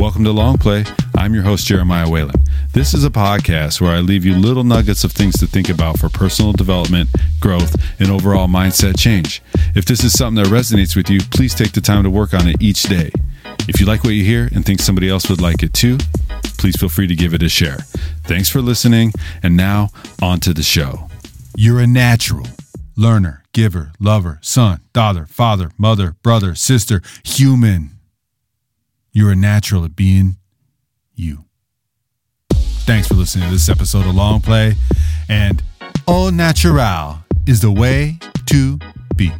Welcome to Long Play. I'm your host, Jeremiah Whalen. This is a podcast where I leave you little nuggets of things to think about for personal development, growth, and overall mindset change. If this is something that resonates with you, please take the time to work on it each day. If you like what you hear and think somebody else would like it too, please feel free to give it a share. Thanks for listening, and now on to the show. You're a natural learner, giver, lover, son, daughter, father, mother, brother, sister, human. You're a natural at being you. Thanks for listening to this episode of Long Play. And au natural is the way to be.